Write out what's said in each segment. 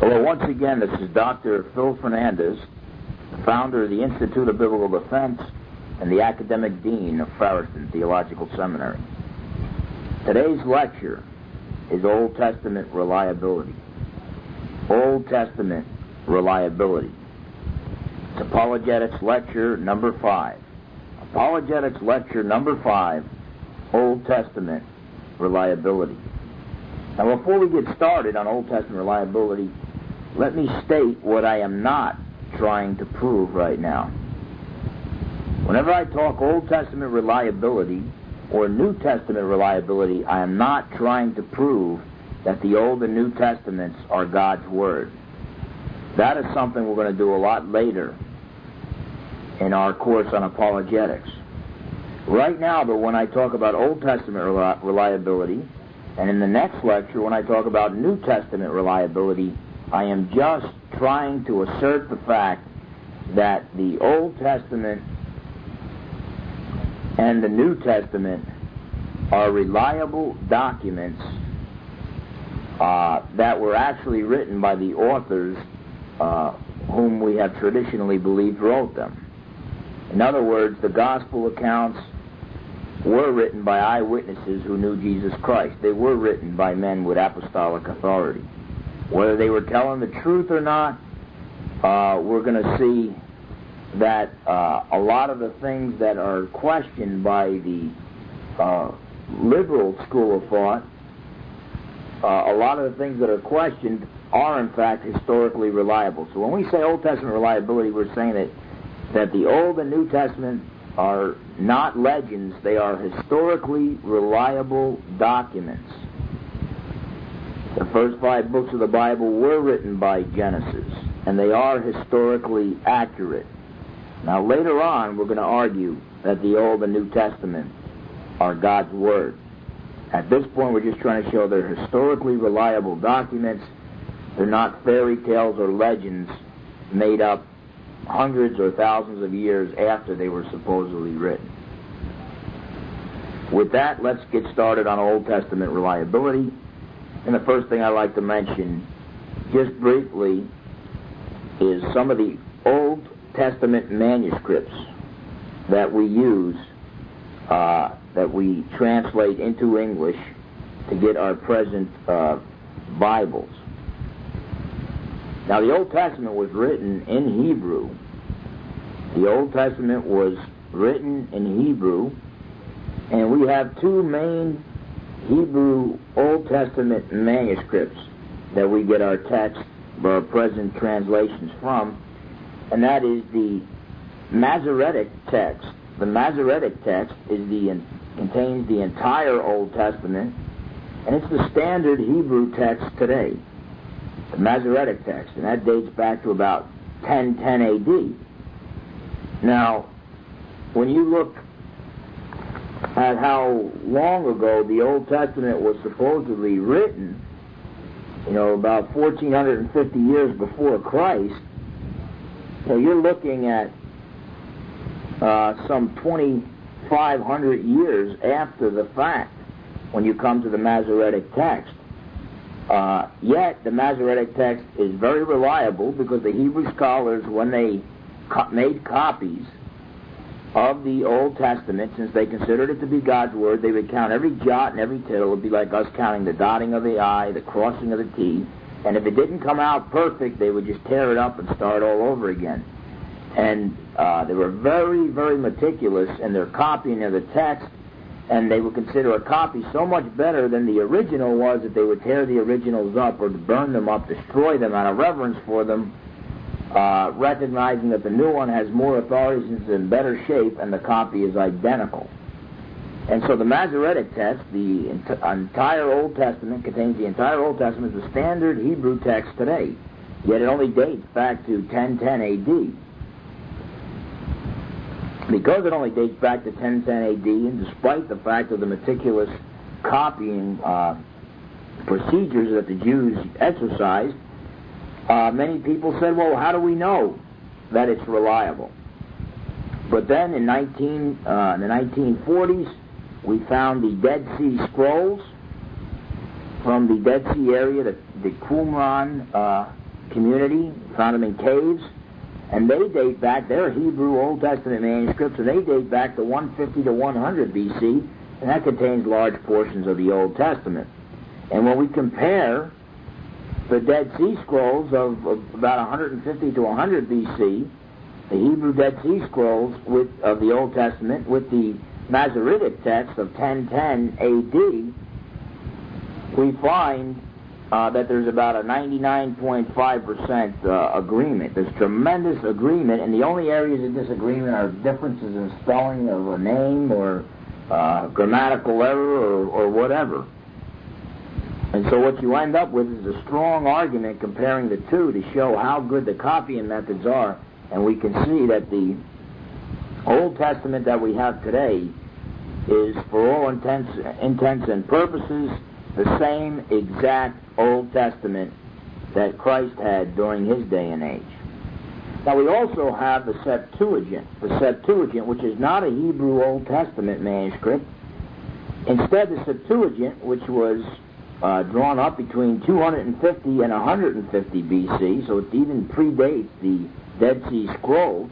Well, uh, once again, this is Dr. Phil Fernandes, founder of the Institute of Biblical Defense and the academic dean of Frierson Theological Seminary. Today's lecture is Old Testament reliability. Old Testament reliability. It's Apologetics Lecture number five. Apologetics Lecture number five, Old Testament reliability. Now, before we get started on Old Testament reliability, let me state what I am not trying to prove right now. Whenever I talk Old Testament reliability or New Testament reliability, I am not trying to prove that the Old and New Testaments are God's Word. That is something we're going to do a lot later in our course on apologetics. Right now, though, when I talk about Old Testament reliability, and in the next lecture, when I talk about New Testament reliability, I am just trying to assert the fact that the Old Testament and the New Testament are reliable documents uh, that were actually written by the authors uh, whom we have traditionally believed wrote them. In other words, the gospel accounts were written by eyewitnesses who knew Jesus Christ. They were written by men with apostolic authority. Whether they were telling the truth or not, uh, we're going to see that uh, a lot of the things that are questioned by the uh, liberal school of thought, uh, a lot of the things that are questioned are in fact historically reliable. So when we say Old Testament reliability, we're saying that that the Old and New Testament are not legends; they are historically reliable documents. The first five books of the Bible were written by Genesis, and they are historically accurate. Now, later on, we're going to argue that the Old and New Testament are God's Word. At this point, we're just trying to show they're historically reliable documents. They're not fairy tales or legends made up hundreds or thousands of years after they were supposedly written. With that, let's get started on Old Testament reliability. And the first thing I'd like to mention, just briefly, is some of the Old Testament manuscripts that we use, uh, that we translate into English to get our present uh, Bibles. Now, the Old Testament was written in Hebrew. The Old Testament was written in Hebrew, and we have two main Hebrew Old Testament manuscripts that we get our text, our present translations from, and that is the Masoretic text. The Masoretic text is the contains the entire Old Testament, and it's the standard Hebrew text today. The Masoretic text, and that dates back to about 1010 AD. Now, when you look at how long ago the Old Testament was supposedly written, you know, about 1450 years before Christ, so you're looking at uh, some 2,500 years after the fact when you come to the Masoretic text. Uh, yet the Masoretic text is very reliable because the Hebrew scholars, when they co- made copies of the Old Testament, since they considered it to be God's Word, they would count every jot and every tittle. It would be like us counting the dotting of the I, the crossing of the T. And if it didn't come out perfect, they would just tear it up and start all over again. And uh, they were very, very meticulous in their copying of the text, and they would consider a copy so much better than the original was that they would tear the originals up or burn them up, destroy them out of reverence for them uh, recognizing that the new one has more authorities and is in better shape and the copy is identical. And so the Masoretic text, the ent- entire Old Testament, contains the entire Old Testament, is the standard Hebrew text today. Yet it only dates back to 1010 AD. Because it only dates back to 1010 AD, and despite the fact of the meticulous copying uh, procedures that the Jews exercised, uh, many people said, well, how do we know that it's reliable? But then in, 19, uh, the 1940s, we found the Dead Sea Scrolls from the Dead Sea area, the, the Qumran uh, community, found them in caves, and they date back, they're Hebrew Old Testament manuscripts, and they date back to 150 to 100 BC, and that contains large portions of the Old Testament. And when we compare the Dead Sea Scrolls of, about 150 to 100 BC, the Hebrew Dead Sea Scrolls with, of the Old Testament with the Masoretic text of 1010 AD, we find uh, that there's about a 99.5% uh, agreement. There's tremendous agreement, and the only areas of disagreement are differences in spelling of a name or uh, grammatical error or, or whatever. And so what you end up with is a strong argument comparing the two to show how good the copying methods are. And we can see that the Old Testament that we have today is, for all intents, intents and purposes, the same exact Old Testament that Christ had during his day and age. Now we also have the Septuagint, the Septuagint, which is not a Hebrew Old Testament manuscript. Instead, the Septuagint, which was uh, drawn up between 250 and 150 BC, so it even predates the Dead Sea Scrolls.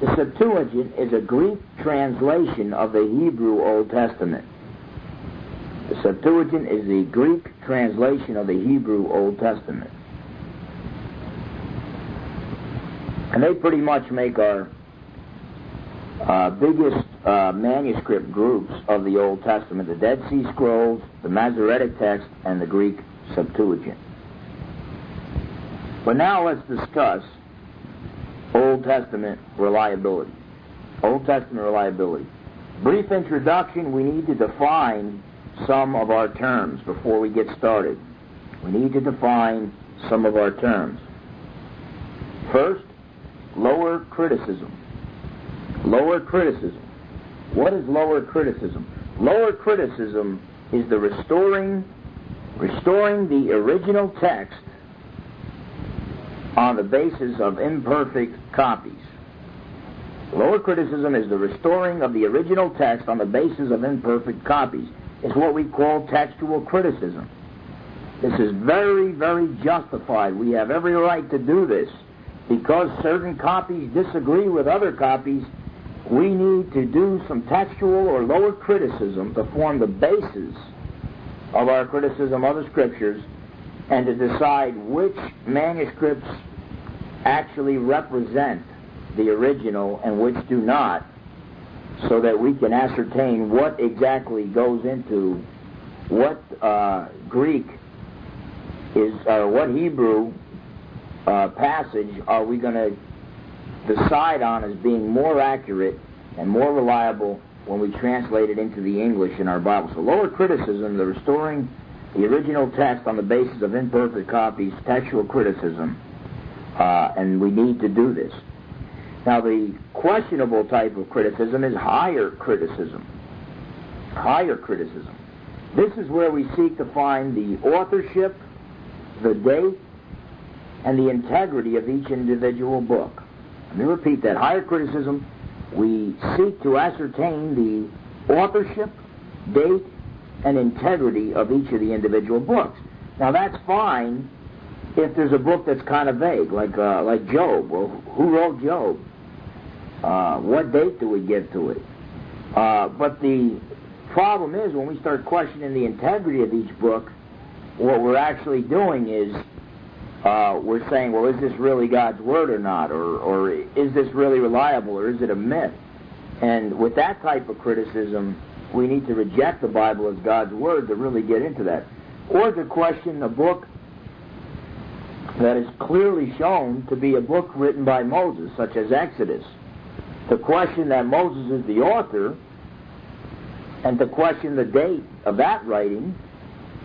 The Septuagint is a Greek translation of the Hebrew Old Testament. The Septuagint is the Greek translation of the Hebrew Old Testament. And they pretty much make our uh, biggest uh, manuscript groups of the Old Testament the Dead Sea Scrolls, the Masoretic text, and the Greek Septuagint. But now let's discuss Old Testament reliability. Old Testament reliability. Brief introduction we need to define some of our terms before we get started. We need to define some of our terms. First, lower criticism. Lower criticism. What is lower criticism? Lower criticism is the restoring restoring the original text on the basis of imperfect copies. Lower criticism is the restoring of the original text on the basis of imperfect copies. It's what we call textual criticism. This is very, very justified. We have every right to do this. Because certain copies disagree with other copies, we need to do some textual or lower criticism to form the basis of our criticism of the scriptures and to decide which manuscripts actually represent the original and which do not so that we can ascertain what exactly goes into what uh, Greek is or what Hebrew uh, passage are we going to decide on as being more accurate and more reliable when we translate it into the English in our Bible. So lower criticism, the restoring the original text on the basis of imperfect copies, textual criticism, uh, and we need to do this. Now, the questionable type of criticism is higher criticism. Higher criticism. This is where we seek to find the authorship, the date, and the integrity of each individual book. Let me repeat that. Higher criticism, we seek to ascertain the authorship, date, and integrity of each of the individual books. Now that's fine if there's a book that's kind of vague, like uh, like Job. Well, who wrote Job? Uh, what date do we give to it? Uh, but the problem is when we start questioning the integrity of each book, what we're actually doing is uh, we're saying, well, is this really God's word or not, or or is this really reliable, or is it a myth? And with that type of criticism, we need to reject the Bible as God's word to really get into that, or to question a book that is clearly shown to be a book written by Moses, such as Exodus. To question that Moses is the author and to question the date of that writing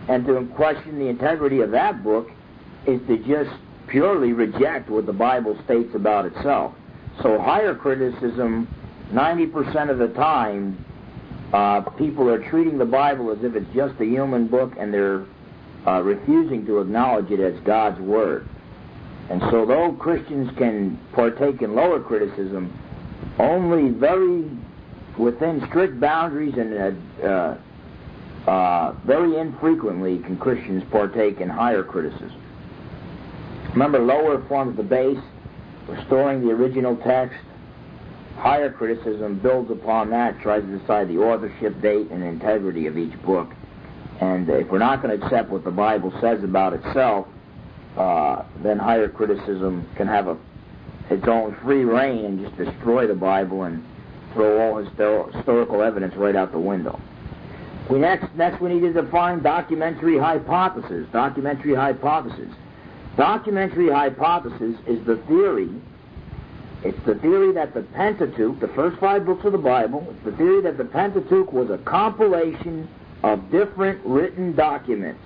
and to question the integrity of that book is to just purely reject what the Bible states about itself. So higher criticism, 90% of the time, uh, people are treating the Bible as if it's just a human book and they're uh, refusing to acknowledge it as God's Word. And so though Christians can partake in lower criticism, only very within strict boundaries and uh, uh, very infrequently can Christians partake in higher criticism. Remember, lower forms the base, restoring the original text. Higher criticism builds upon that, tries to decide the authorship, date, and integrity of each book. And if we're not going to accept what the Bible says about itself, uh, then higher criticism can have a, its own free reign and just destroy the Bible and throw all histor- historical evidence right out the window. We next, next we need to define documentary hypothesis. Documentary hypothesis. Documentary hypothesis is the theory. It's the theory that the Pentateuch, the first five books of the Bible, it's the theory that the Pentateuch was a compilation of different written documents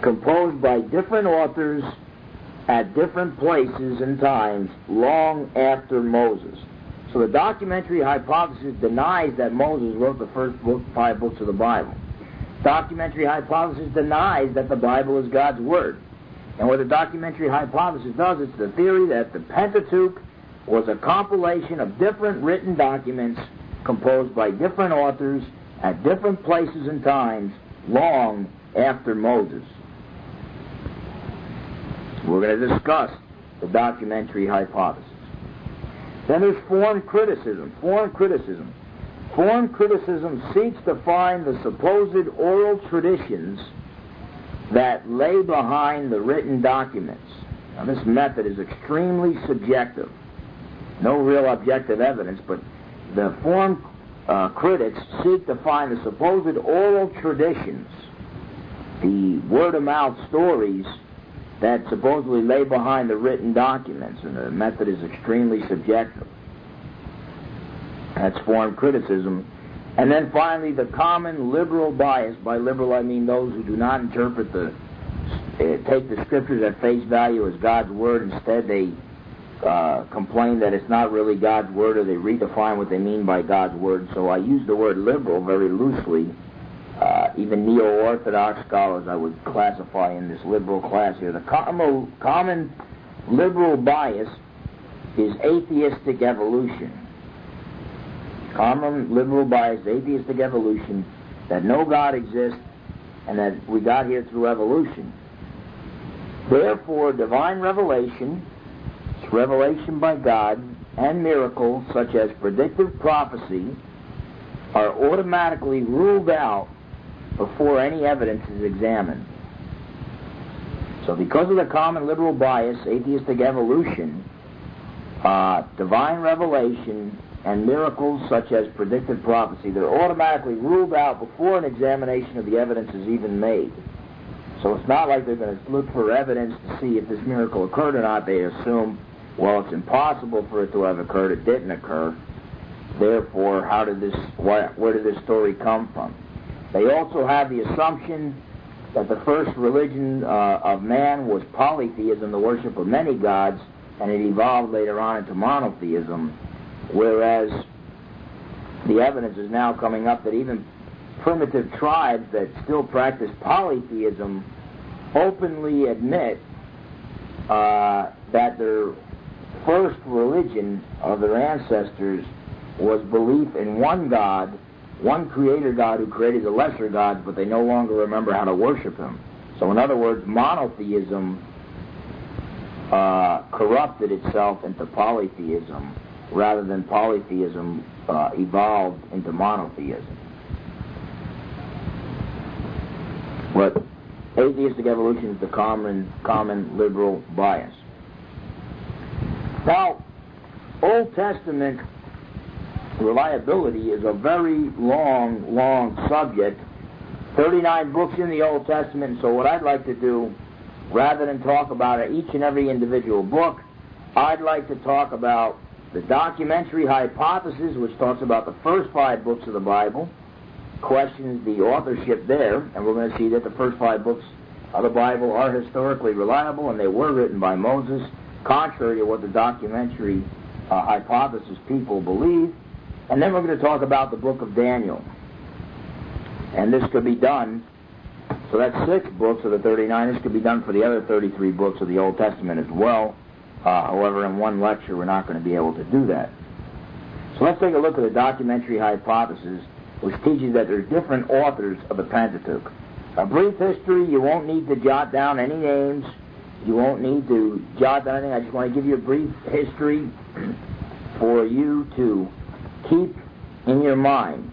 composed by different authors at different places and times long after Moses. So the documentary hypothesis denies that Moses wrote the first book, five books of the Bible. Documentary hypothesis denies that the Bible is God's Word. And what the documentary hypothesis does, it's the theory that the Pentateuch was a compilation of different written documents composed by different authors at different places and times long after Moses. We're going to discuss the documentary hypothesis. Then there's form criticism. Form criticism. Form criticism seeks to find the supposed oral traditions that lay behind the written documents. Now, this method is extremely subjective. No real objective evidence, but the form uh, critics seek to find the supposed oral traditions, the word of mouth stories that supposedly lay behind the written documents, and the method is extremely subjective. That's form criticism. And then finally, the common liberal bias. By liberal, I mean those who do not interpret the, uh, take the scriptures at face value as God's word. Instead, they uh, complain that it's not really God's word, or they redefine what they mean by God's word. So I use the word liberal very loosely uh, even neo-orthodox scholars I would classify in this liberal class here. The common liberal bias is atheistic evolution. Common liberal bias, atheistic evolution, that no God exists and that we got here through evolution. Therefore, divine revelation, revelation by God, and miracles such as predictive prophecy are automatically ruled out before any evidence is examined. So, because of the common liberal bias, atheistic evolution, uh, divine revelation, and miracles such as predicted prophecy, they're automatically ruled out before an examination of the evidence is even made. So it's not like they're going to look for evidence to see if this miracle occurred or not. They assume, well, it's impossible for it to have occurred. It didn't occur. Therefore, how did this? Why, where did this story come from? They also have the assumption that the first religion uh, of man was polytheism, the worship of many gods, and it evolved later on into monotheism, whereas the evidence is now coming up that even primitive tribes that still practice polytheism openly admit uh, that their first religion of their ancestors was belief in one God one creator God who created the lesser gods, but they no longer remember how to worship him. So, in other words, monotheism uh, corrupted itself into polytheism rather than polytheism uh, evolved into monotheism. But atheistic evolution is the common, common liberal bias. Now, Old Testament reliability is a very long, long subject. 39 books in the Old Testament, so what I'd like to do, rather than talk about each and every individual book, I'd like to talk about the documentary hypothesis, which talks about the first five books of the Bible, questions the authorship there, and we're going to see that the first five books of the Bible are historically reliable and they were written by Moses, contrary to what the documentary uh, hypothesis people believe. And then we're going to talk about the book of Daniel. And this could be done, so that's six books of the 39. This could be done for the other 33 books of the Old Testament as well. Uh, however, in one lecture, we're not going to be able to do that. So let's take a look at the documentary hypothesis, which teaches that there are different authors of the Pentateuch. A brief history, you won't need to jot down any names. You won't need to jot down anything. I just want to give you a brief history for you to keep in your mind.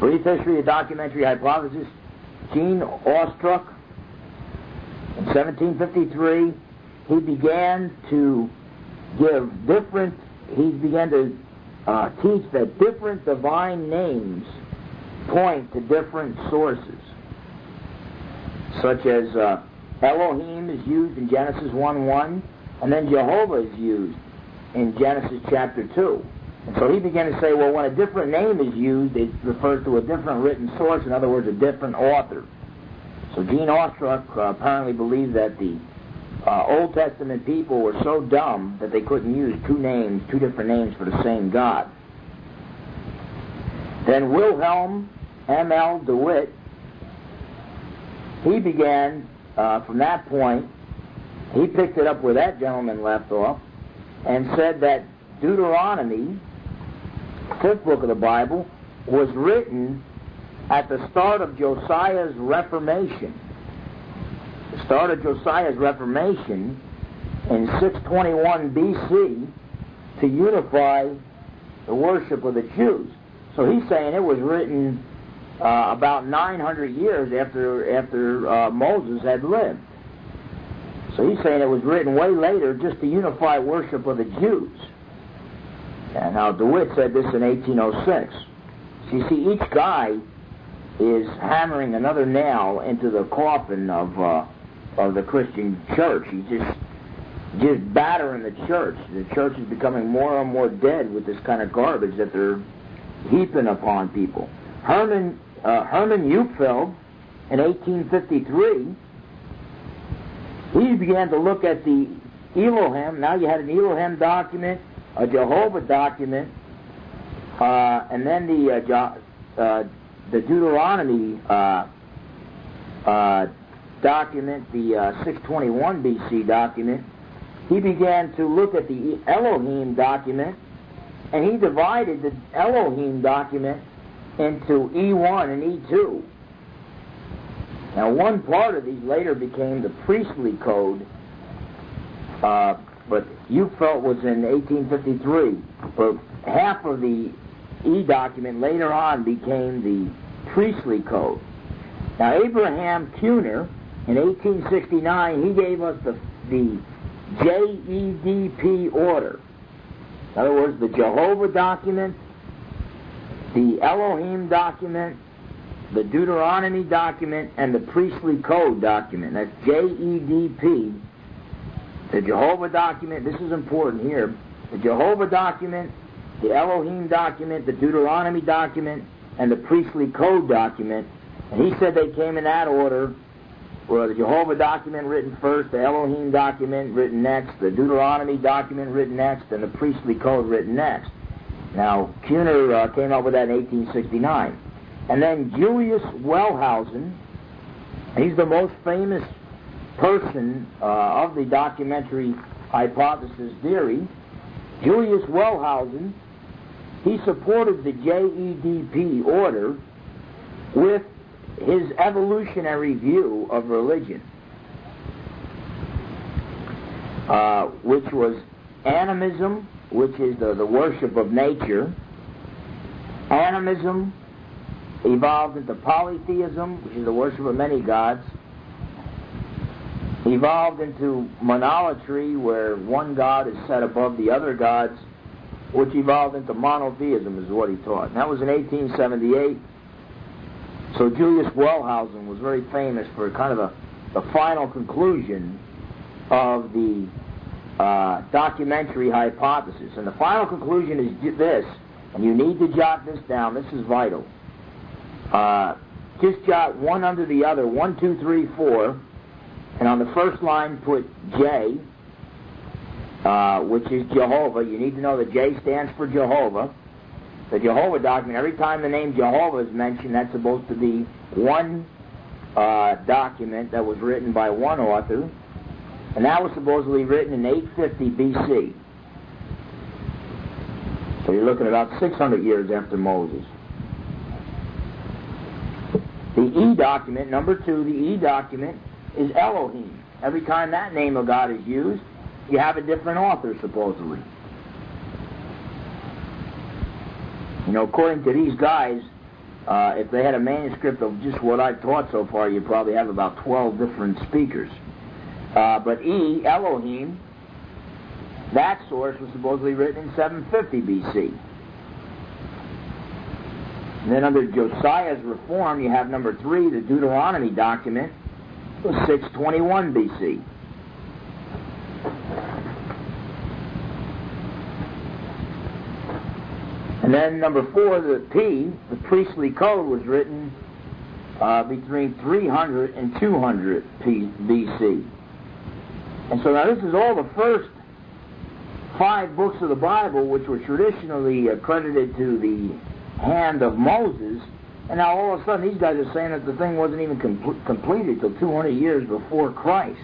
Brief history of documentary hypothesis. Jean Astruc, in 1753, he began to give different, he began to uh, teach that different divine names point to different sources, such as uh, Elohim is used in Genesis 1 1, and then Jehovah is used in Genesis chapter 2. And so he began to say, well, when a different name is used, it refers to a different written source, in other words, a different author. So Jean Astruc uh, apparently believed that the uh, Old Testament people were so dumb that they couldn't use two names, two different names for the same God. Then Wilhelm M.L. de Wette, he began, uh, from that point, he picked it up where that gentleman left off and said that Deuteronomy fifth book of the Bible, was written at the start of Josiah's Reformation. The start of Josiah's Reformation in 621 BC to unify the worship of the Jews. So he's saying it was written uh, about 900 years after after uh, Moses had lived. So he's saying it was written way later just to unify worship of the Jews. And now de Wette said this in 1806. So you see, each guy is hammering another nail into the coffin of uh, of the Christian church. He's just just battering the church. The church is becoming more and more dead with this kind of garbage that they're heaping upon people. Herman uh, Herman Hupfeld in 1853, he began to look at the Elohim. Now you had an Elohim document a Jehovah document, uh, and then the uh, uh, the Deuteronomy uh, uh, document, the uh, 621 BC document, he began to look at the Elohim document, and he divided the Elohim document into E1 and E2. Now, one part of these later became the priestly code, uh, but felt was in 1853. But half of the E document later on became the priestly code. Now, Abraham Kuenen, in 1869, he gave us the, the JEDP order. In other words, the Jehovah document, the Elohim document, the Deuteronomy document, and the priestly code document. That's JEDP the Jehovah document, this is important here. The Jehovah document, the Elohim document, the Deuteronomy document, and the priestly code document. And he said they came in that order. Well, the Jehovah document written first, the Elohim document written next, the Deuteronomy document written next, and the priestly code written next. Now, Kuenen uh, came up with that in 1869. And then Julius Wellhausen, he's the most famous person uh, of the documentary hypothesis theory, Julius Wellhausen, he supported the JEDP order with his evolutionary view of religion, uh, which was animism, which is the, the worship of nature. Animism evolved into polytheism, which is the worship of many gods evolved into monolatry, where one god is set above the other gods, which evolved into monotheism, is what he taught. And that was in 1878. So Julius Wellhausen was very famous for kind of a, the final conclusion of the uh, documentary hypothesis. And the final conclusion is this, and you need to jot this down, this is vital. Uh, just jot one under the other, one, two, three, four, and on the first line, put J, uh, which is Jehovah. You need to know that J stands for Jehovah. The Jehovah document, every time the name Jehovah is mentioned, that's supposed to be one uh, document that was written by one author, and that was supposedly written in 850 BC. So you're looking about 600 years after Moses. The E document, number two, the E document is Elohim. every time that name of God is used, you have a different author, supposedly. You know, according to these guys, uh, if they had a manuscript of just what I've taught so far, you'd probably have about 12 different speakers. Uh, but E, Elohim, that source was supposedly written in 750 BC. And then under Josiah's reform, you have number three, the Deuteronomy document, was 621 BC. And then number four, the P, the priestly code, was written uh, between 300 and 200 P- BC. And so now this is all the first five books of the Bible, which were traditionally accredited to the hand of Moses. And now all of a sudden these guys are saying that the thing wasn't even com- completed till 200 years before Christ.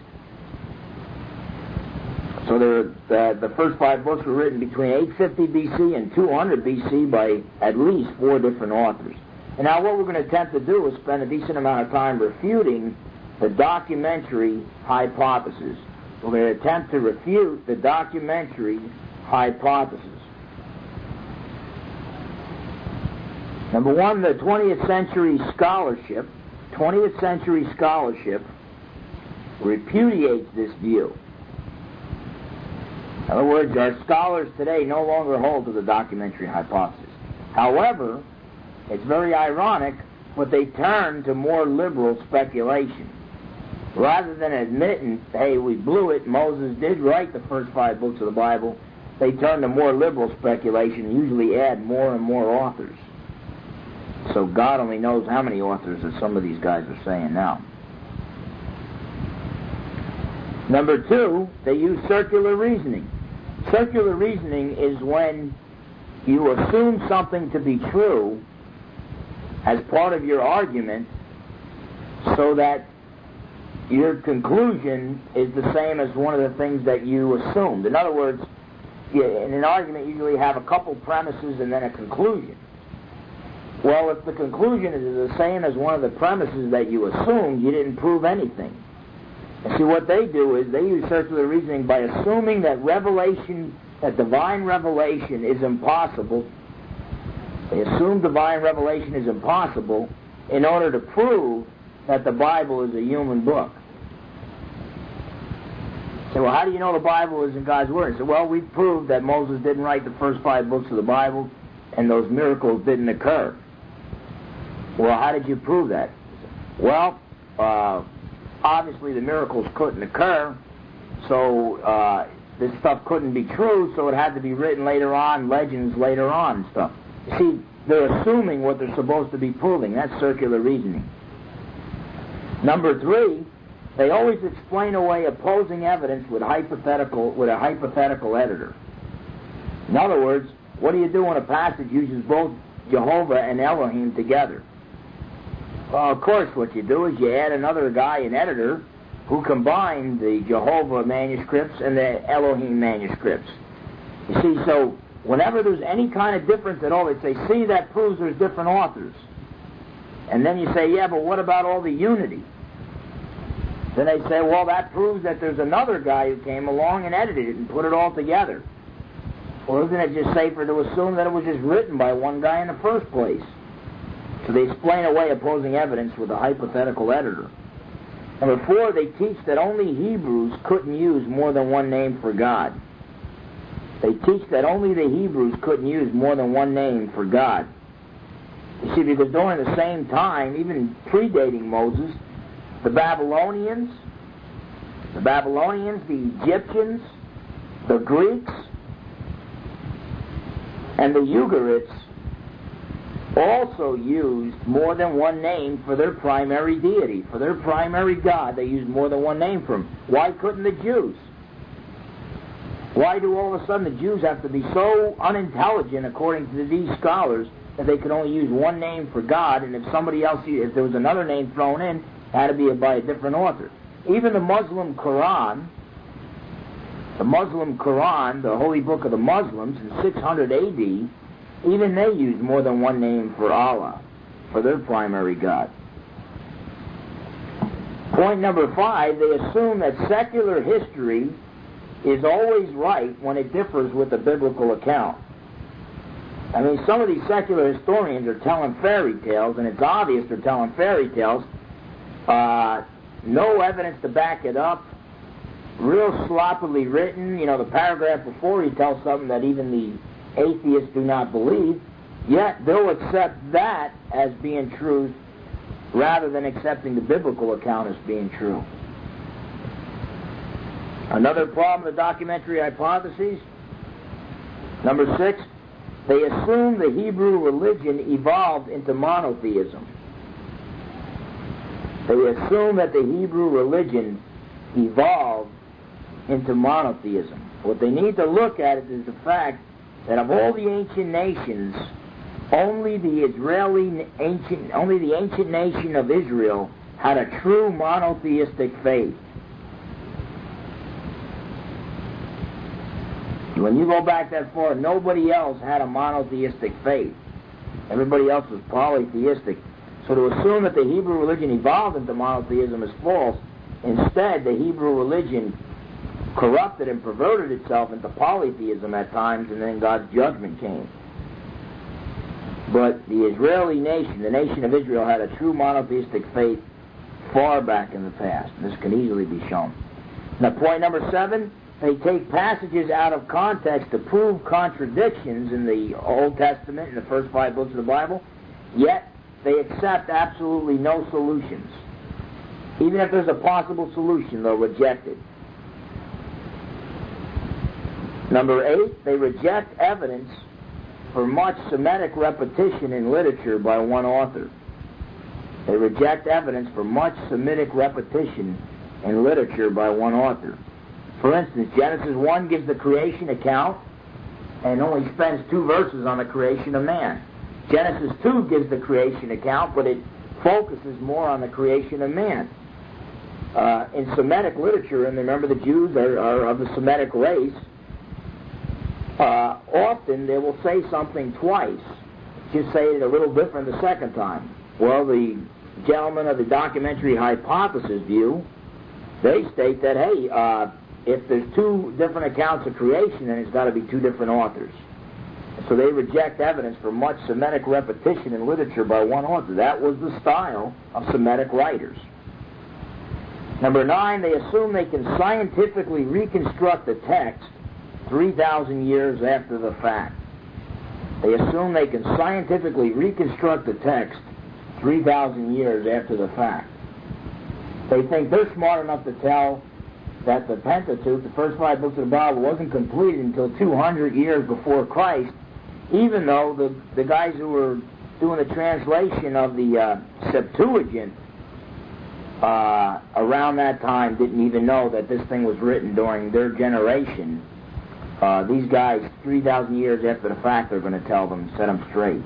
So there, the, the first five books were written between 850 BC and 200 BC by at least four different authors. And now what we're going to attempt to do is spend a decent amount of time refuting the documentary hypothesis. We're going to attempt to refute the documentary hypothesis. Number one, the 20th century scholarship, 20th century scholarship repudiates this view. In other words, our scholars today no longer hold to the documentary hypothesis. However, it's very ironic, but they turn to more liberal speculation. Rather than admitting, hey, we blew it, Moses did write the first five books of the Bible, they turn to more liberal speculation and usually add more and more authors. So God only knows how many authors that some of these guys are saying now. Number two, they use circular reasoning. Circular reasoning is when you assume something to be true as part of your argument so that your conclusion is the same as one of the things that you assumed. In other words, in an argument, you usually have a couple premises and then a conclusion. Well, if the conclusion is the same as one of the premises that you assumed, you didn't prove anything. See, what they do is they use circular reasoning by assuming that revelation, that divine revelation is impossible. They assume divine revelation is impossible in order to prove that the Bible is a human book. Say, well, how do you know the Bible isn't God's Word? Say, well, we've proved that Moses didn't write the first five books of the Bible and those miracles didn't occur. Well, how did you prove that? Well, uh, obviously the miracles couldn't occur, so uh, this stuff couldn't be true, so it had to be written later on, legends later on stuff. See, they're assuming what they're supposed to be proving. That's circular reasoning. Number three, they always explain away opposing evidence with hypothetical with a hypothetical editor. In other words, what do you do when a passage uses both Jehovah and Elohim together? Well, of course, what you do is you add another guy, an editor, who combine the Jehovah manuscripts and the Elohim manuscripts. You see, so whenever there's any kind of difference at all, they say, see, that proves there's different authors. And then you say, yeah, but what about all the unity? Then they say, well, that proves that there's another guy who came along and edited it and put it all together. Well, isn't it just safer to assume that it was just written by one guy in the first place? So they explain away opposing evidence with a hypothetical editor. Number four, they teach that only Hebrews couldn't use more than one name for God. They teach that only the Hebrews couldn't use more than one name for God. You see, because during the same time, even predating Moses, the Babylonians, the Babylonians, the Egyptians, the Greeks, and the Ugarites also used more than one name for their primary deity, for their primary God. They used more than one name for him. Why couldn't the Jews? Why do all of a sudden the Jews have to be so unintelligent, according to these scholars, that they could only use one name for God, and if somebody else, if there was another name thrown in, it had to be by a different author. Even the Muslim Quran, the Muslim Quran, the holy book of the Muslims, in 600 AD, even they use more than one name for Allah, for their primary God. Point number five, they assume that secular history is always right when it differs with the biblical account. I mean, some of these secular historians are telling fairy tales, and it's obvious they're telling fairy tales. Uh, no evidence to back it up. Real sloppily written. You know, the paragraph before he tells something that even the atheists do not believe. Yet they'll accept that as being truth rather than accepting the biblical account as being true. Another problem with documentary hypotheses. Number six, they assume the Hebrew religion evolved into monotheism. They assume that the Hebrew religion evolved into monotheism. What they need to look at is the fact that of all the ancient nations, only the Israeli ancient, only the ancient nation of Israel had a true monotheistic faith. When you go back that far, nobody else had a monotheistic faith. Everybody else was polytheistic. So to assume that the Hebrew religion evolved into monotheism is false. Instead, the Hebrew religion corrupted and perverted itself into polytheism at times, and then God's judgment came. But the Israeli nation, the nation of Israel, had a true monotheistic faith far back in the past. This can easily be shown. Now, point number seven they take passages out of context to prove contradictions in the Old Testament, in the first five books of the Bible, yet they accept absolutely no solutions. Even if there's a possible solution, they'll reject it. Number eight, they reject evidence for much Semitic repetition in literature by one author. They reject evidence for much Semitic repetition in literature by one author. For instance, Genesis 1 gives the creation account and only spends two verses on the creation of man. Genesis 2 gives the creation account, but it focuses more on the creation of man. Uh, in Semitic literature, and remember the Jews are, are of the Semitic race, uh, often they will say something twice, just say it a little different the second time. Well, the gentlemen of the documentary hypothesis view, they state that, hey, uh, if there's two different accounts of creation, then it's got to be two different authors. So they reject evidence for much Semitic repetition in literature by one author. That was the style of Semitic writers. Number nine, they assume they can scientifically reconstruct the text 3,000 years after the fact. They assume they can scientifically reconstruct the text 3,000 years after the fact. They think they're smart enough to tell that the Pentateuch, the first five books of the Bible, wasn't completed until 200 years before Christ, even though the, the guys who were doing the translation of the uh, Septuagint uh, around that time didn't even know that this thing was written during their generation. Uh, these guys, 3,000 years after the fact, are going to tell them, set them straight.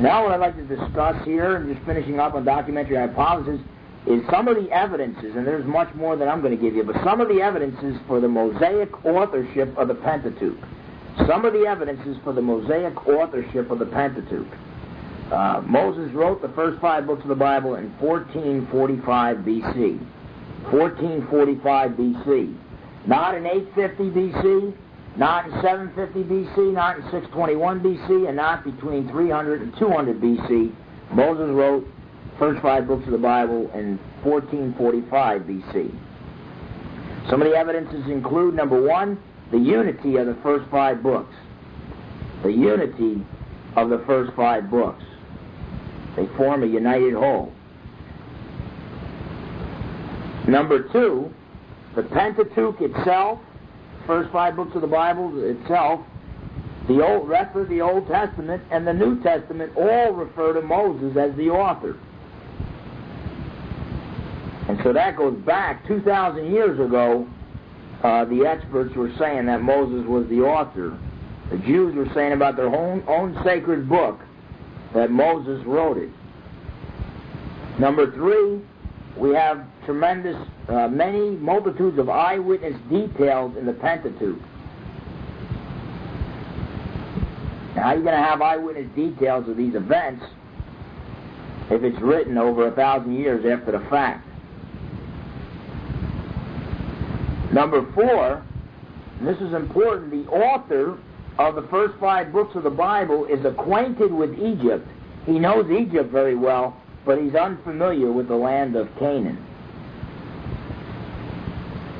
Now, what I'd like to discuss here, and just finishing up on documentary hypothesis, is some of the evidences, and there's much more that I'm going to give you, but some of the evidences for the Mosaic authorship of the Pentateuch. Some of the evidences for the Mosaic authorship of the Pentateuch. Uh, Moses wrote the first five books of the Bible in 1445 BC. 1445 BC. Not in 850 BC, not in 750 BC, not in 621 BC, and not between 300 and 200 BC. Moses wrote first five books of the Bible in 1445 BC. Some of the evidences include number one, the unity of the first five books. The unity of the first five books. They form a united whole. Number two, the Pentateuch itself, first five books of the Bible itself, the old rest of the Old Testament and the New Testament all refer to Moses as the author. And so that goes back 2,000 years ago. Uh, the experts were saying that Moses was the author. The Jews were saying about their own, own sacred book that Moses wrote it. Number three, we have tremendous, uh, many multitudes of eyewitness details in the Pentateuch. Now, how are you going to have eyewitness details of these events if it's written over a thousand years after the fact. Number four, this is important, the author of the first five books of the Bible is acquainted with Egypt. He knows Egypt very well, but he's unfamiliar with the land of Canaan.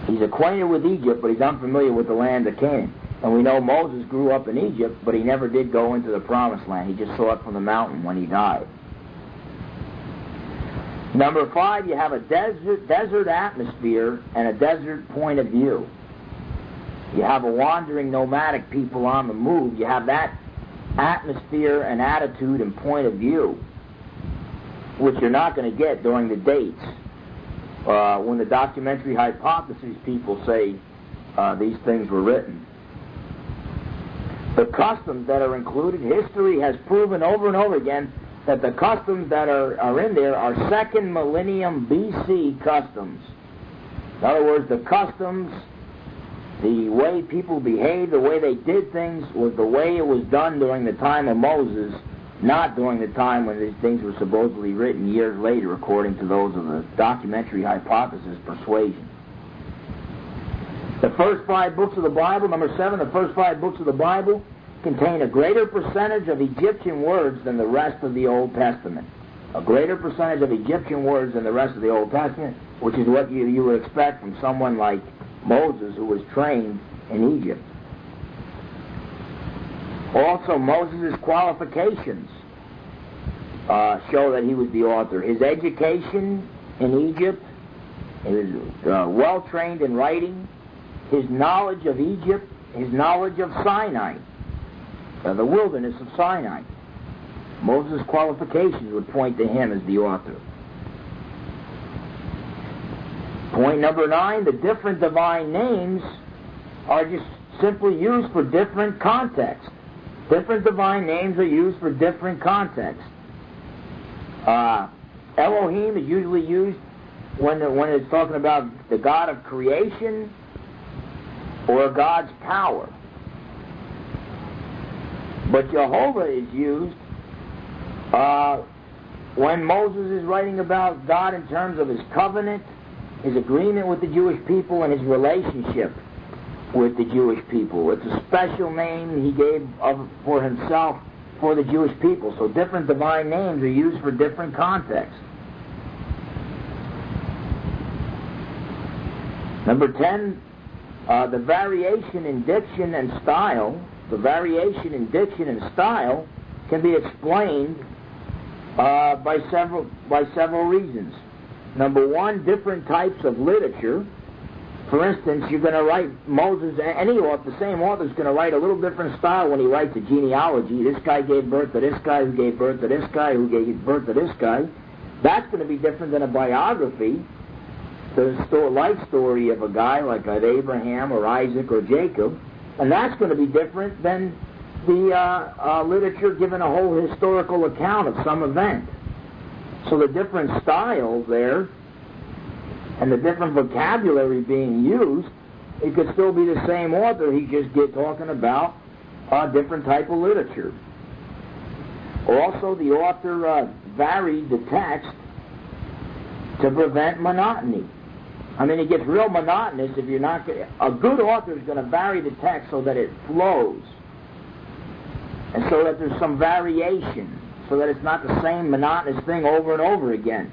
He's acquainted with Egypt, but he's unfamiliar with the land of Canaan. And we know Moses grew up in Egypt, but he never did go into the promised land. He just saw it from the mountain when he died. Number five, you have a desert, desert atmosphere and a desert point of view. You have a wandering nomadic people on the move. You have that atmosphere and attitude and point of view, which you're not going to get during the dates uh, when the documentary hypothesis people say uh, these things were written. The customs that are included, history has proven over and over again that the customs that are, are in there are second millennium BC customs. In other words, the customs, the way people behaved, the way they did things was the way it was done during the time of Moses, not during the time when these things were supposedly written years later, according to those of the documentary hypothesis persuasion. The first five books of the Bible, number seven, the first five books of the Bible contain a greater percentage of Egyptian words than the rest of the Old Testament. A greater percentage of Egyptian words than the rest of the Old Testament, which is what you, you would expect from someone like Moses who was trained in Egypt. Also, Moses' qualifications uh, show that he was the author. His education in Egypt, he was uh, well trained in writing, his knowledge of Egypt, his knowledge of Sinai, uh, the wilderness of Sinai. Moses' qualifications would point to him as the author. Point number nine the different divine names are just simply used for different contexts. Different divine names are used for different contexts. Uh, Elohim is usually used when, when it's talking about the God of creation or God's power. But Jehovah is used uh, when Moses is writing about God in terms of his covenant, his agreement with the Jewish people, and his relationship with the Jewish people. It's a special name he gave of, for himself for the Jewish people. So different divine names are used for different contexts. Number 10, uh, the variation in diction and style the variation in diction and style can be explained uh, by several by several reasons. Number one, different types of literature. For instance, you're going to write Moses. Any author, the same author is going to write a little different style when he writes a genealogy. This guy gave birth to this guy, who gave birth to this guy, who gave birth to this guy. That's going to be different than a biography, the life story of a guy like Abraham or Isaac or Jacob. And that's going to be different than the uh, uh, literature giving a whole historical account of some event. So the different styles there and the different vocabulary being used, it could still be the same author. He just get talking about a different type of literature. Also, the author uh, varied the text to prevent monotony. I mean, it gets real monotonous if you're not. A good author is going to vary the text so that it flows, and so that there's some variation, so that it's not the same monotonous thing over and over again.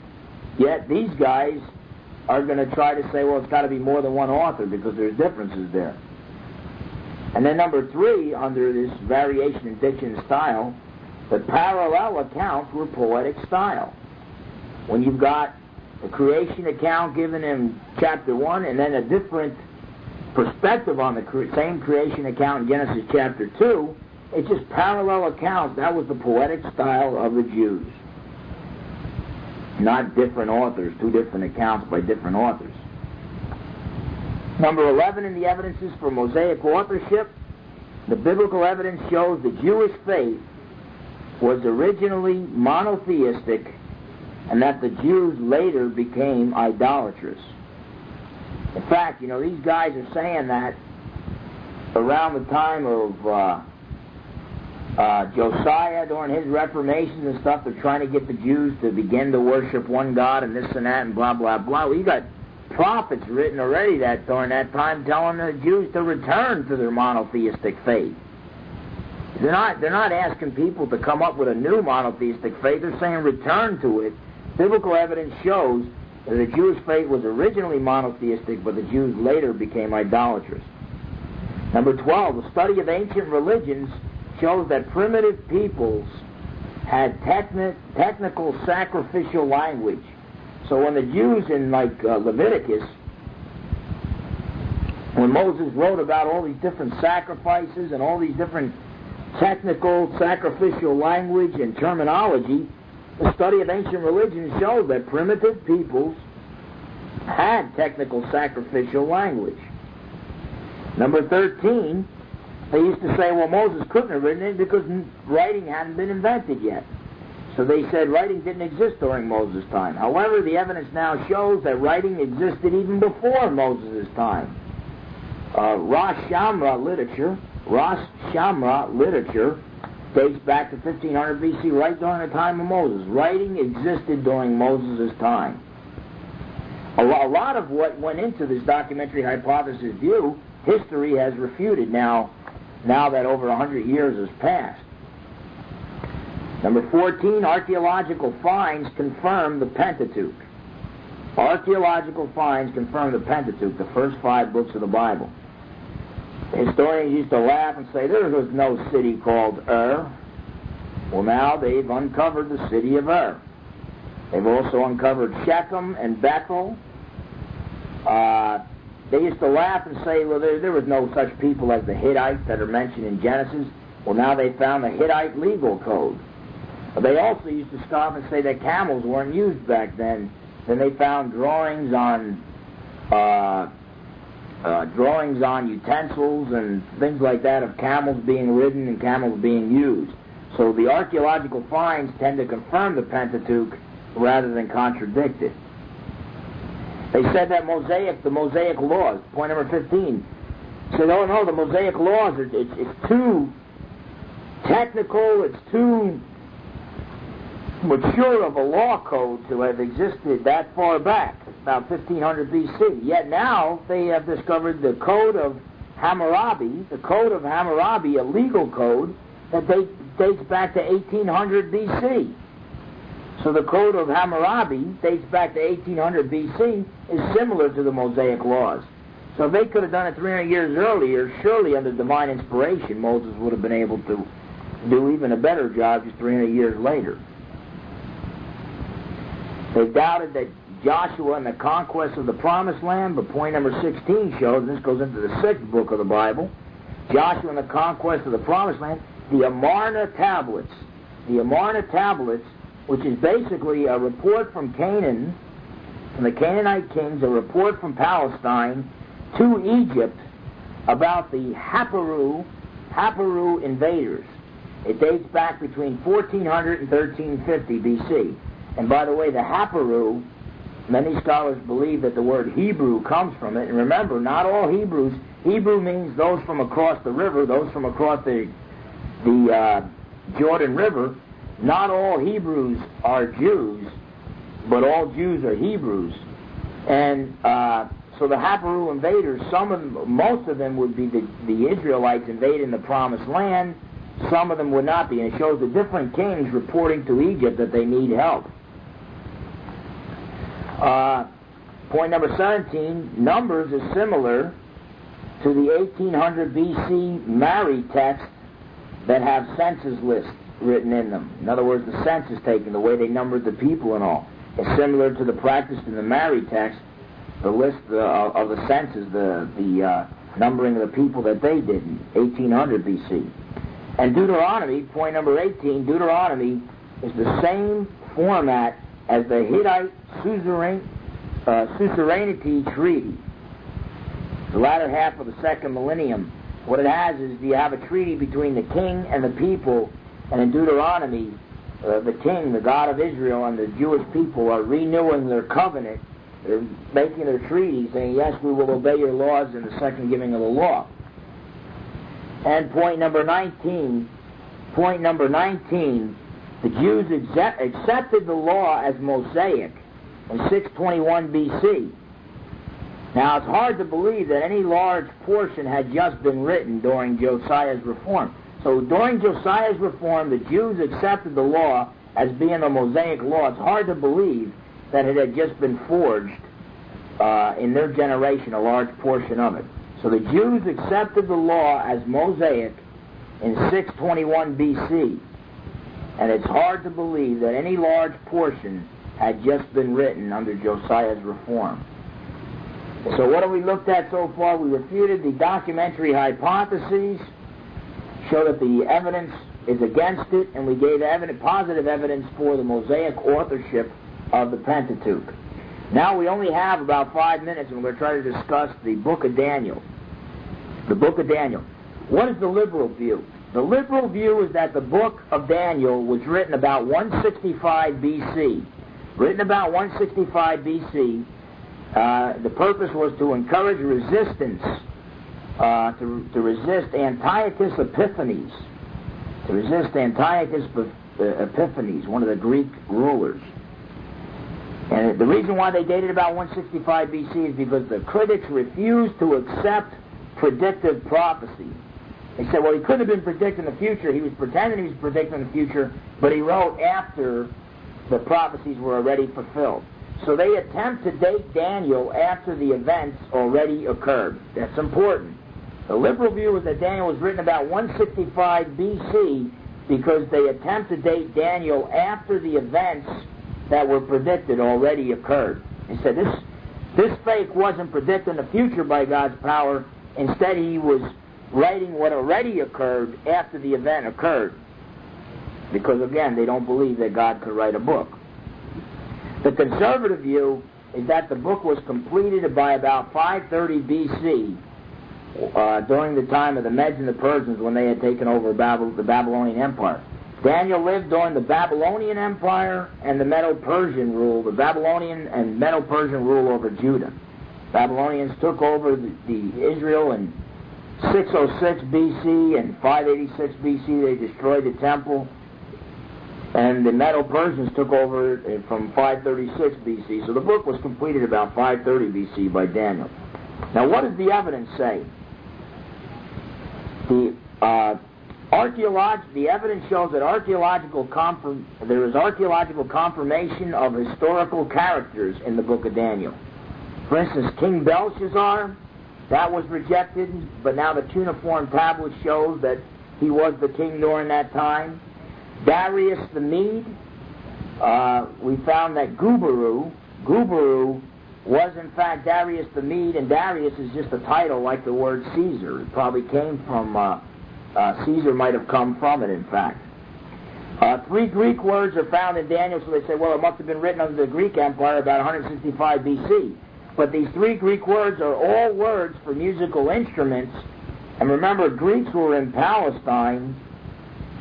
Yet these guys are going to try to say, well, it's got to be more than one author because there's differences there. And then number three, under this variation in diction and style, the parallel accounts were poetic style. When you've got the creation account given in chapter 1, and then a different perspective on the cre- same creation account in Genesis chapter 2. It's just parallel accounts. That was the poetic style of the Jews. Not different authors, two different accounts by different authors. Number 11 in the evidences for Mosaic authorship, the biblical evidence shows the Jewish faith was originally monotheistic and that the Jews later became idolatrous. In fact, you know, these guys are saying that around the time of uh, uh, Josiah during his reformation and stuff, they're trying to get the Jews to begin to worship one God and this and that and blah blah blah. Well, you got prophets written already that during that time telling the Jews to return to their monotheistic faith. They're not they're not asking people to come up with a new monotheistic faith. They're saying return to it. Biblical evidence shows that the Jewish faith was originally monotheistic, but the Jews later became idolatrous. Number 12, the study of ancient religions shows that primitive peoples had techni- technical sacrificial language. So when the Jews in like uh, Leviticus, when Moses wrote about all these different sacrifices and all these different technical sacrificial language and terminology, the study of ancient religions shows that primitive peoples had technical sacrificial language. Number 13, they used to say, well, Moses couldn't have written it because writing hadn't been invented yet. So they said writing didn't exist during Moses' time. However, the evidence now shows that writing existed even before Moses' time. Uh, Ras Shamra literature, Ras Shamra literature dates back to 1500 BC, right during the time of Moses. Writing existed during Moses' time. A lot of what went into this documentary hypothesis view, history has refuted now, now that over 100 years has passed. Number 14, archaeological finds confirm the Pentateuch. Archaeological finds confirm the Pentateuch, the first five books of the Bible. Historians used to laugh and say there was no city called Ur. Well, now they've uncovered the city of Ur. They've also uncovered Shechem and Bethel. Uh, they used to laugh and say, well, there, there was no such people as the Hittites that are mentioned in Genesis. Well, now they found the Hittite legal code. But they also used to scoff and say that camels weren't used back then. Then they found drawings on uh, uh, drawings on utensils and things like that of camels being ridden and camels being used. So the archaeological finds tend to confirm the Pentateuch rather than contradict it. They said that Mosaic, the Mosaic laws, point number 15, said, oh no, the Mosaic laws, are, it's, it's too technical, it's too mature of a law code to have existed that far back, about 1500 BC. Yet now they have discovered the Code of Hammurabi, the Code of Hammurabi, a legal code that dates back to 1800 BC. So the Code of Hammurabi dates back to 1800 BC, is similar to the Mosaic laws. So if they could have done it 300 years earlier, surely under divine inspiration, Moses would have been able to do even a better job just 300 years later. They doubted that Joshua and the conquest of the promised land, but point number 16 shows, this goes into the sixth book of the Bible, Joshua and the conquest of the promised land, the Amarna tablets. The Amarna tablets, which is basically a report from Canaan, from the Canaanite kings, a report from Palestine to Egypt about the Haparu, Haparu invaders. It dates back between 1400 and 1350 BC. And by the way, the Haparu, many scholars believe that the word Hebrew comes from it. And remember, not all Hebrews. Hebrew means those from across the river, those from across the the uh, Jordan River. Not all Hebrews are Jews, but all Jews are Hebrews. And uh, so the Haparu invaders, some of most of them would be the, the Israelites invading the Promised Land. Some of them would not be, and it shows the different kings reporting to Egypt that they need help. Uh, point number 17, Numbers is similar to the 1800 BC Mari text that have census lists written in them. In other words, the census taken, the way they numbered the people and all, is similar to the practice in the Mari text, the list uh, of the census, the, the uh, numbering of the people that they did in 1800 BC. And Deuteronomy, point number 18, Deuteronomy is the same format as the Hittite suzerain, uh, suzerainty treaty. The latter half of the second millennium. What it has is you have a treaty between the king and the people, and in Deuteronomy, uh, the king, the God of Israel, and the Jewish people are renewing their covenant. They're making their treaty, saying, Yes, we will obey your laws in the second giving of the law. And point number 19 point number 19, the Jews accept, accepted the law as Mosaic in 621 BC. Now, it's hard to believe that any large portion had just been written during Josiah's reform. So, during Josiah's reform, the Jews accepted the law as being a Mosaic law. It's hard to believe that it had just been forged uh, in their generation, a large portion of it. So, the Jews accepted the law as Mosaic in 621 BC. And it's hard to believe that any large portion had just been written under Josiah's reform. So what have we looked at so far? We refuted the documentary hypotheses, show that the evidence is against it, and we gave positive evidence for the Mosaic authorship of the Pentateuch. Now we only have about five minutes, and we're going to try to discuss the book of Daniel. The book of Daniel. What is the liberal view? The liberal view is that the book of Daniel was written about 165 BC. Written about 165 BC. Uh, the purpose was to encourage resistance, uh, to, to resist Antiochus Epiphanes, to resist Antiochus Epiphanes, one of the Greek rulers. And the reason why they dated about 165 BC is because the critics refused to accept predictive prophecy. They said, well, he couldn't have been predicting the future. He was pretending he was predicting the future, but he wrote after the prophecies were already fulfilled. So they attempt to date Daniel after the events already occurred. That's important. The liberal view is that Daniel was written about 165 BC because they attempt to date Daniel after the events that were predicted already occurred. They said this this fake wasn't predicting the future by God's power. Instead, he was writing what already occurred after the event occurred. Because again, they don't believe that God could write a book. The conservative view is that the book was completed by about 530 BC, uh, during the time of the Medes and the Persians when they had taken over the Babylonian Empire. Daniel lived during the Babylonian Empire and the Medo-Persian rule, the Babylonian and Medo-Persian rule over Judah. Babylonians took over the, the Israel in 606 BC and 586 BC. They destroyed the temple, and the Medo-Persians took over from 536 BC. So the book was completed about 530 BC by Daniel. Now, what does the evidence say? The uh, the evidence shows that archaeological confirm- there is archaeological confirmation of historical characters in the book of Daniel. For instance, King Belshazzar, that was rejected, but now the cuneiform tablet shows that he was the king during that time. Darius the Mede, uh, we found that Gubaru, Gubaru was in fact Darius the Mede, and Darius is just a title like the word Caesar. It probably came from, uh, uh, Caesar might have come from it, in fact. Uh, three Greek words are found in Daniel, so they say, well, it must have been written under the Greek Empire about 165 BC. But these three Greek words are all words for musical instruments. And remember, Greeks were in Palestine.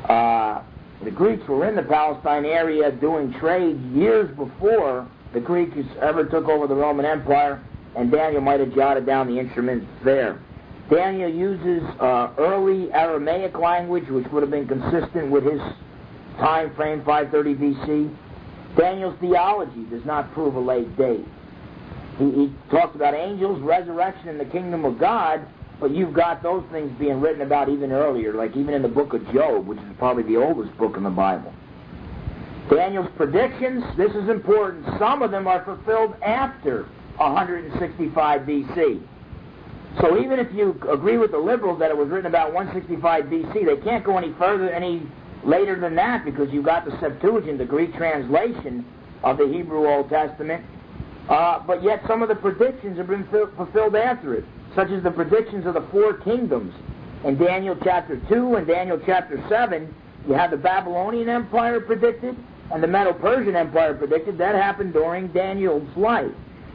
Uh, the Greeks were in the Palestine area doing trade years before the Greeks ever took over the Roman Empire, and Daniel might have jotted down the instruments there. Daniel uses uh, early Aramaic language, which would have been consistent with his time frame, 530 BC. Daniel's theology does not prove a late date. He, he talks about angels, resurrection, and the kingdom of God, but you've got those things being written about even earlier, like even in the book of Job, which is probably the oldest book in the Bible. Daniel's predictions, this is important, some of them are fulfilled after 165 BC. So even if you agree with the liberals that it was written about 165 BC, they can't go any further, any later than that, because you've got the Septuagint, the Greek translation of the Hebrew Old Testament, uh, but yet some of the predictions have been fulfilled after it, such as the predictions of the four kingdoms. In Daniel chapter 2 and Daniel chapter 7, you have the Babylonian Empire predicted and the Medo-Persian Empire predicted. That happened during Daniel's life.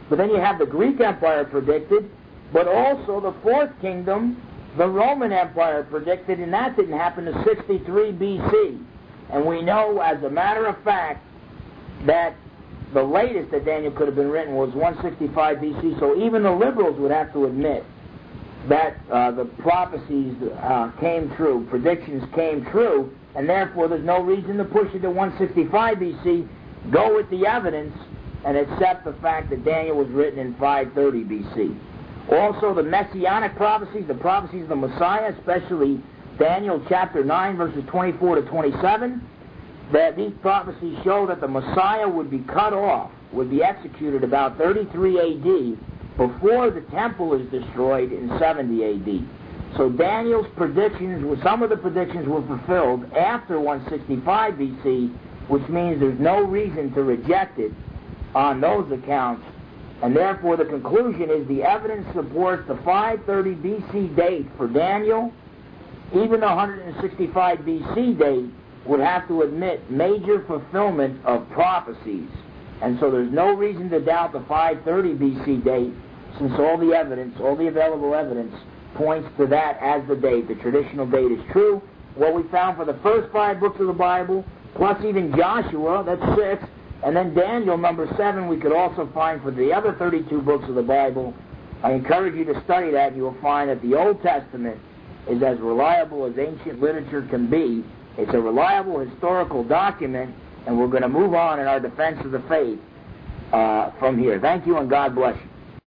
But then you have the Greek Empire predicted, but also the fourth kingdom, the Roman Empire predicted, and that didn't happen to 63 BC. And we know, as a matter of fact, that the latest that Daniel could have been written was 165 BC, so even the liberals would have to admit that uh, the prophecies uh, came true, predictions came true, and therefore there's no reason to push it to 165 BC. Go with the evidence and accept the fact that Daniel was written in 530 BC. Also, the messianic prophecies, the prophecies of the Messiah, especially Daniel chapter 9, verses 24 to 27, that these prophecies show that the Messiah would be cut off, would be executed about 33 AD before the temple is destroyed in 70 AD. So Daniel's predictions, some of the predictions were fulfilled after 165 BC, which means there's no reason to reject it on those accounts. And therefore, the conclusion is the evidence supports the 530 BC date for Daniel. Even the 165 BC date would have to admit major fulfillment of prophecies. And so there's no reason to doubt the 530 BC date, since all the evidence, all the available evidence, points to that as the date. The traditional date is true. What we found for the first five books of the Bible, plus even Joshua, that's six, and then Daniel, number seven, we could also find for the other 32 books of the Bible. I encourage you to study that. And you will find that the Old Testament is as reliable as ancient literature can be. It's a reliable historical document, and we're going to move on in our defense of the faith uh, from here. Thank you, and God bless you.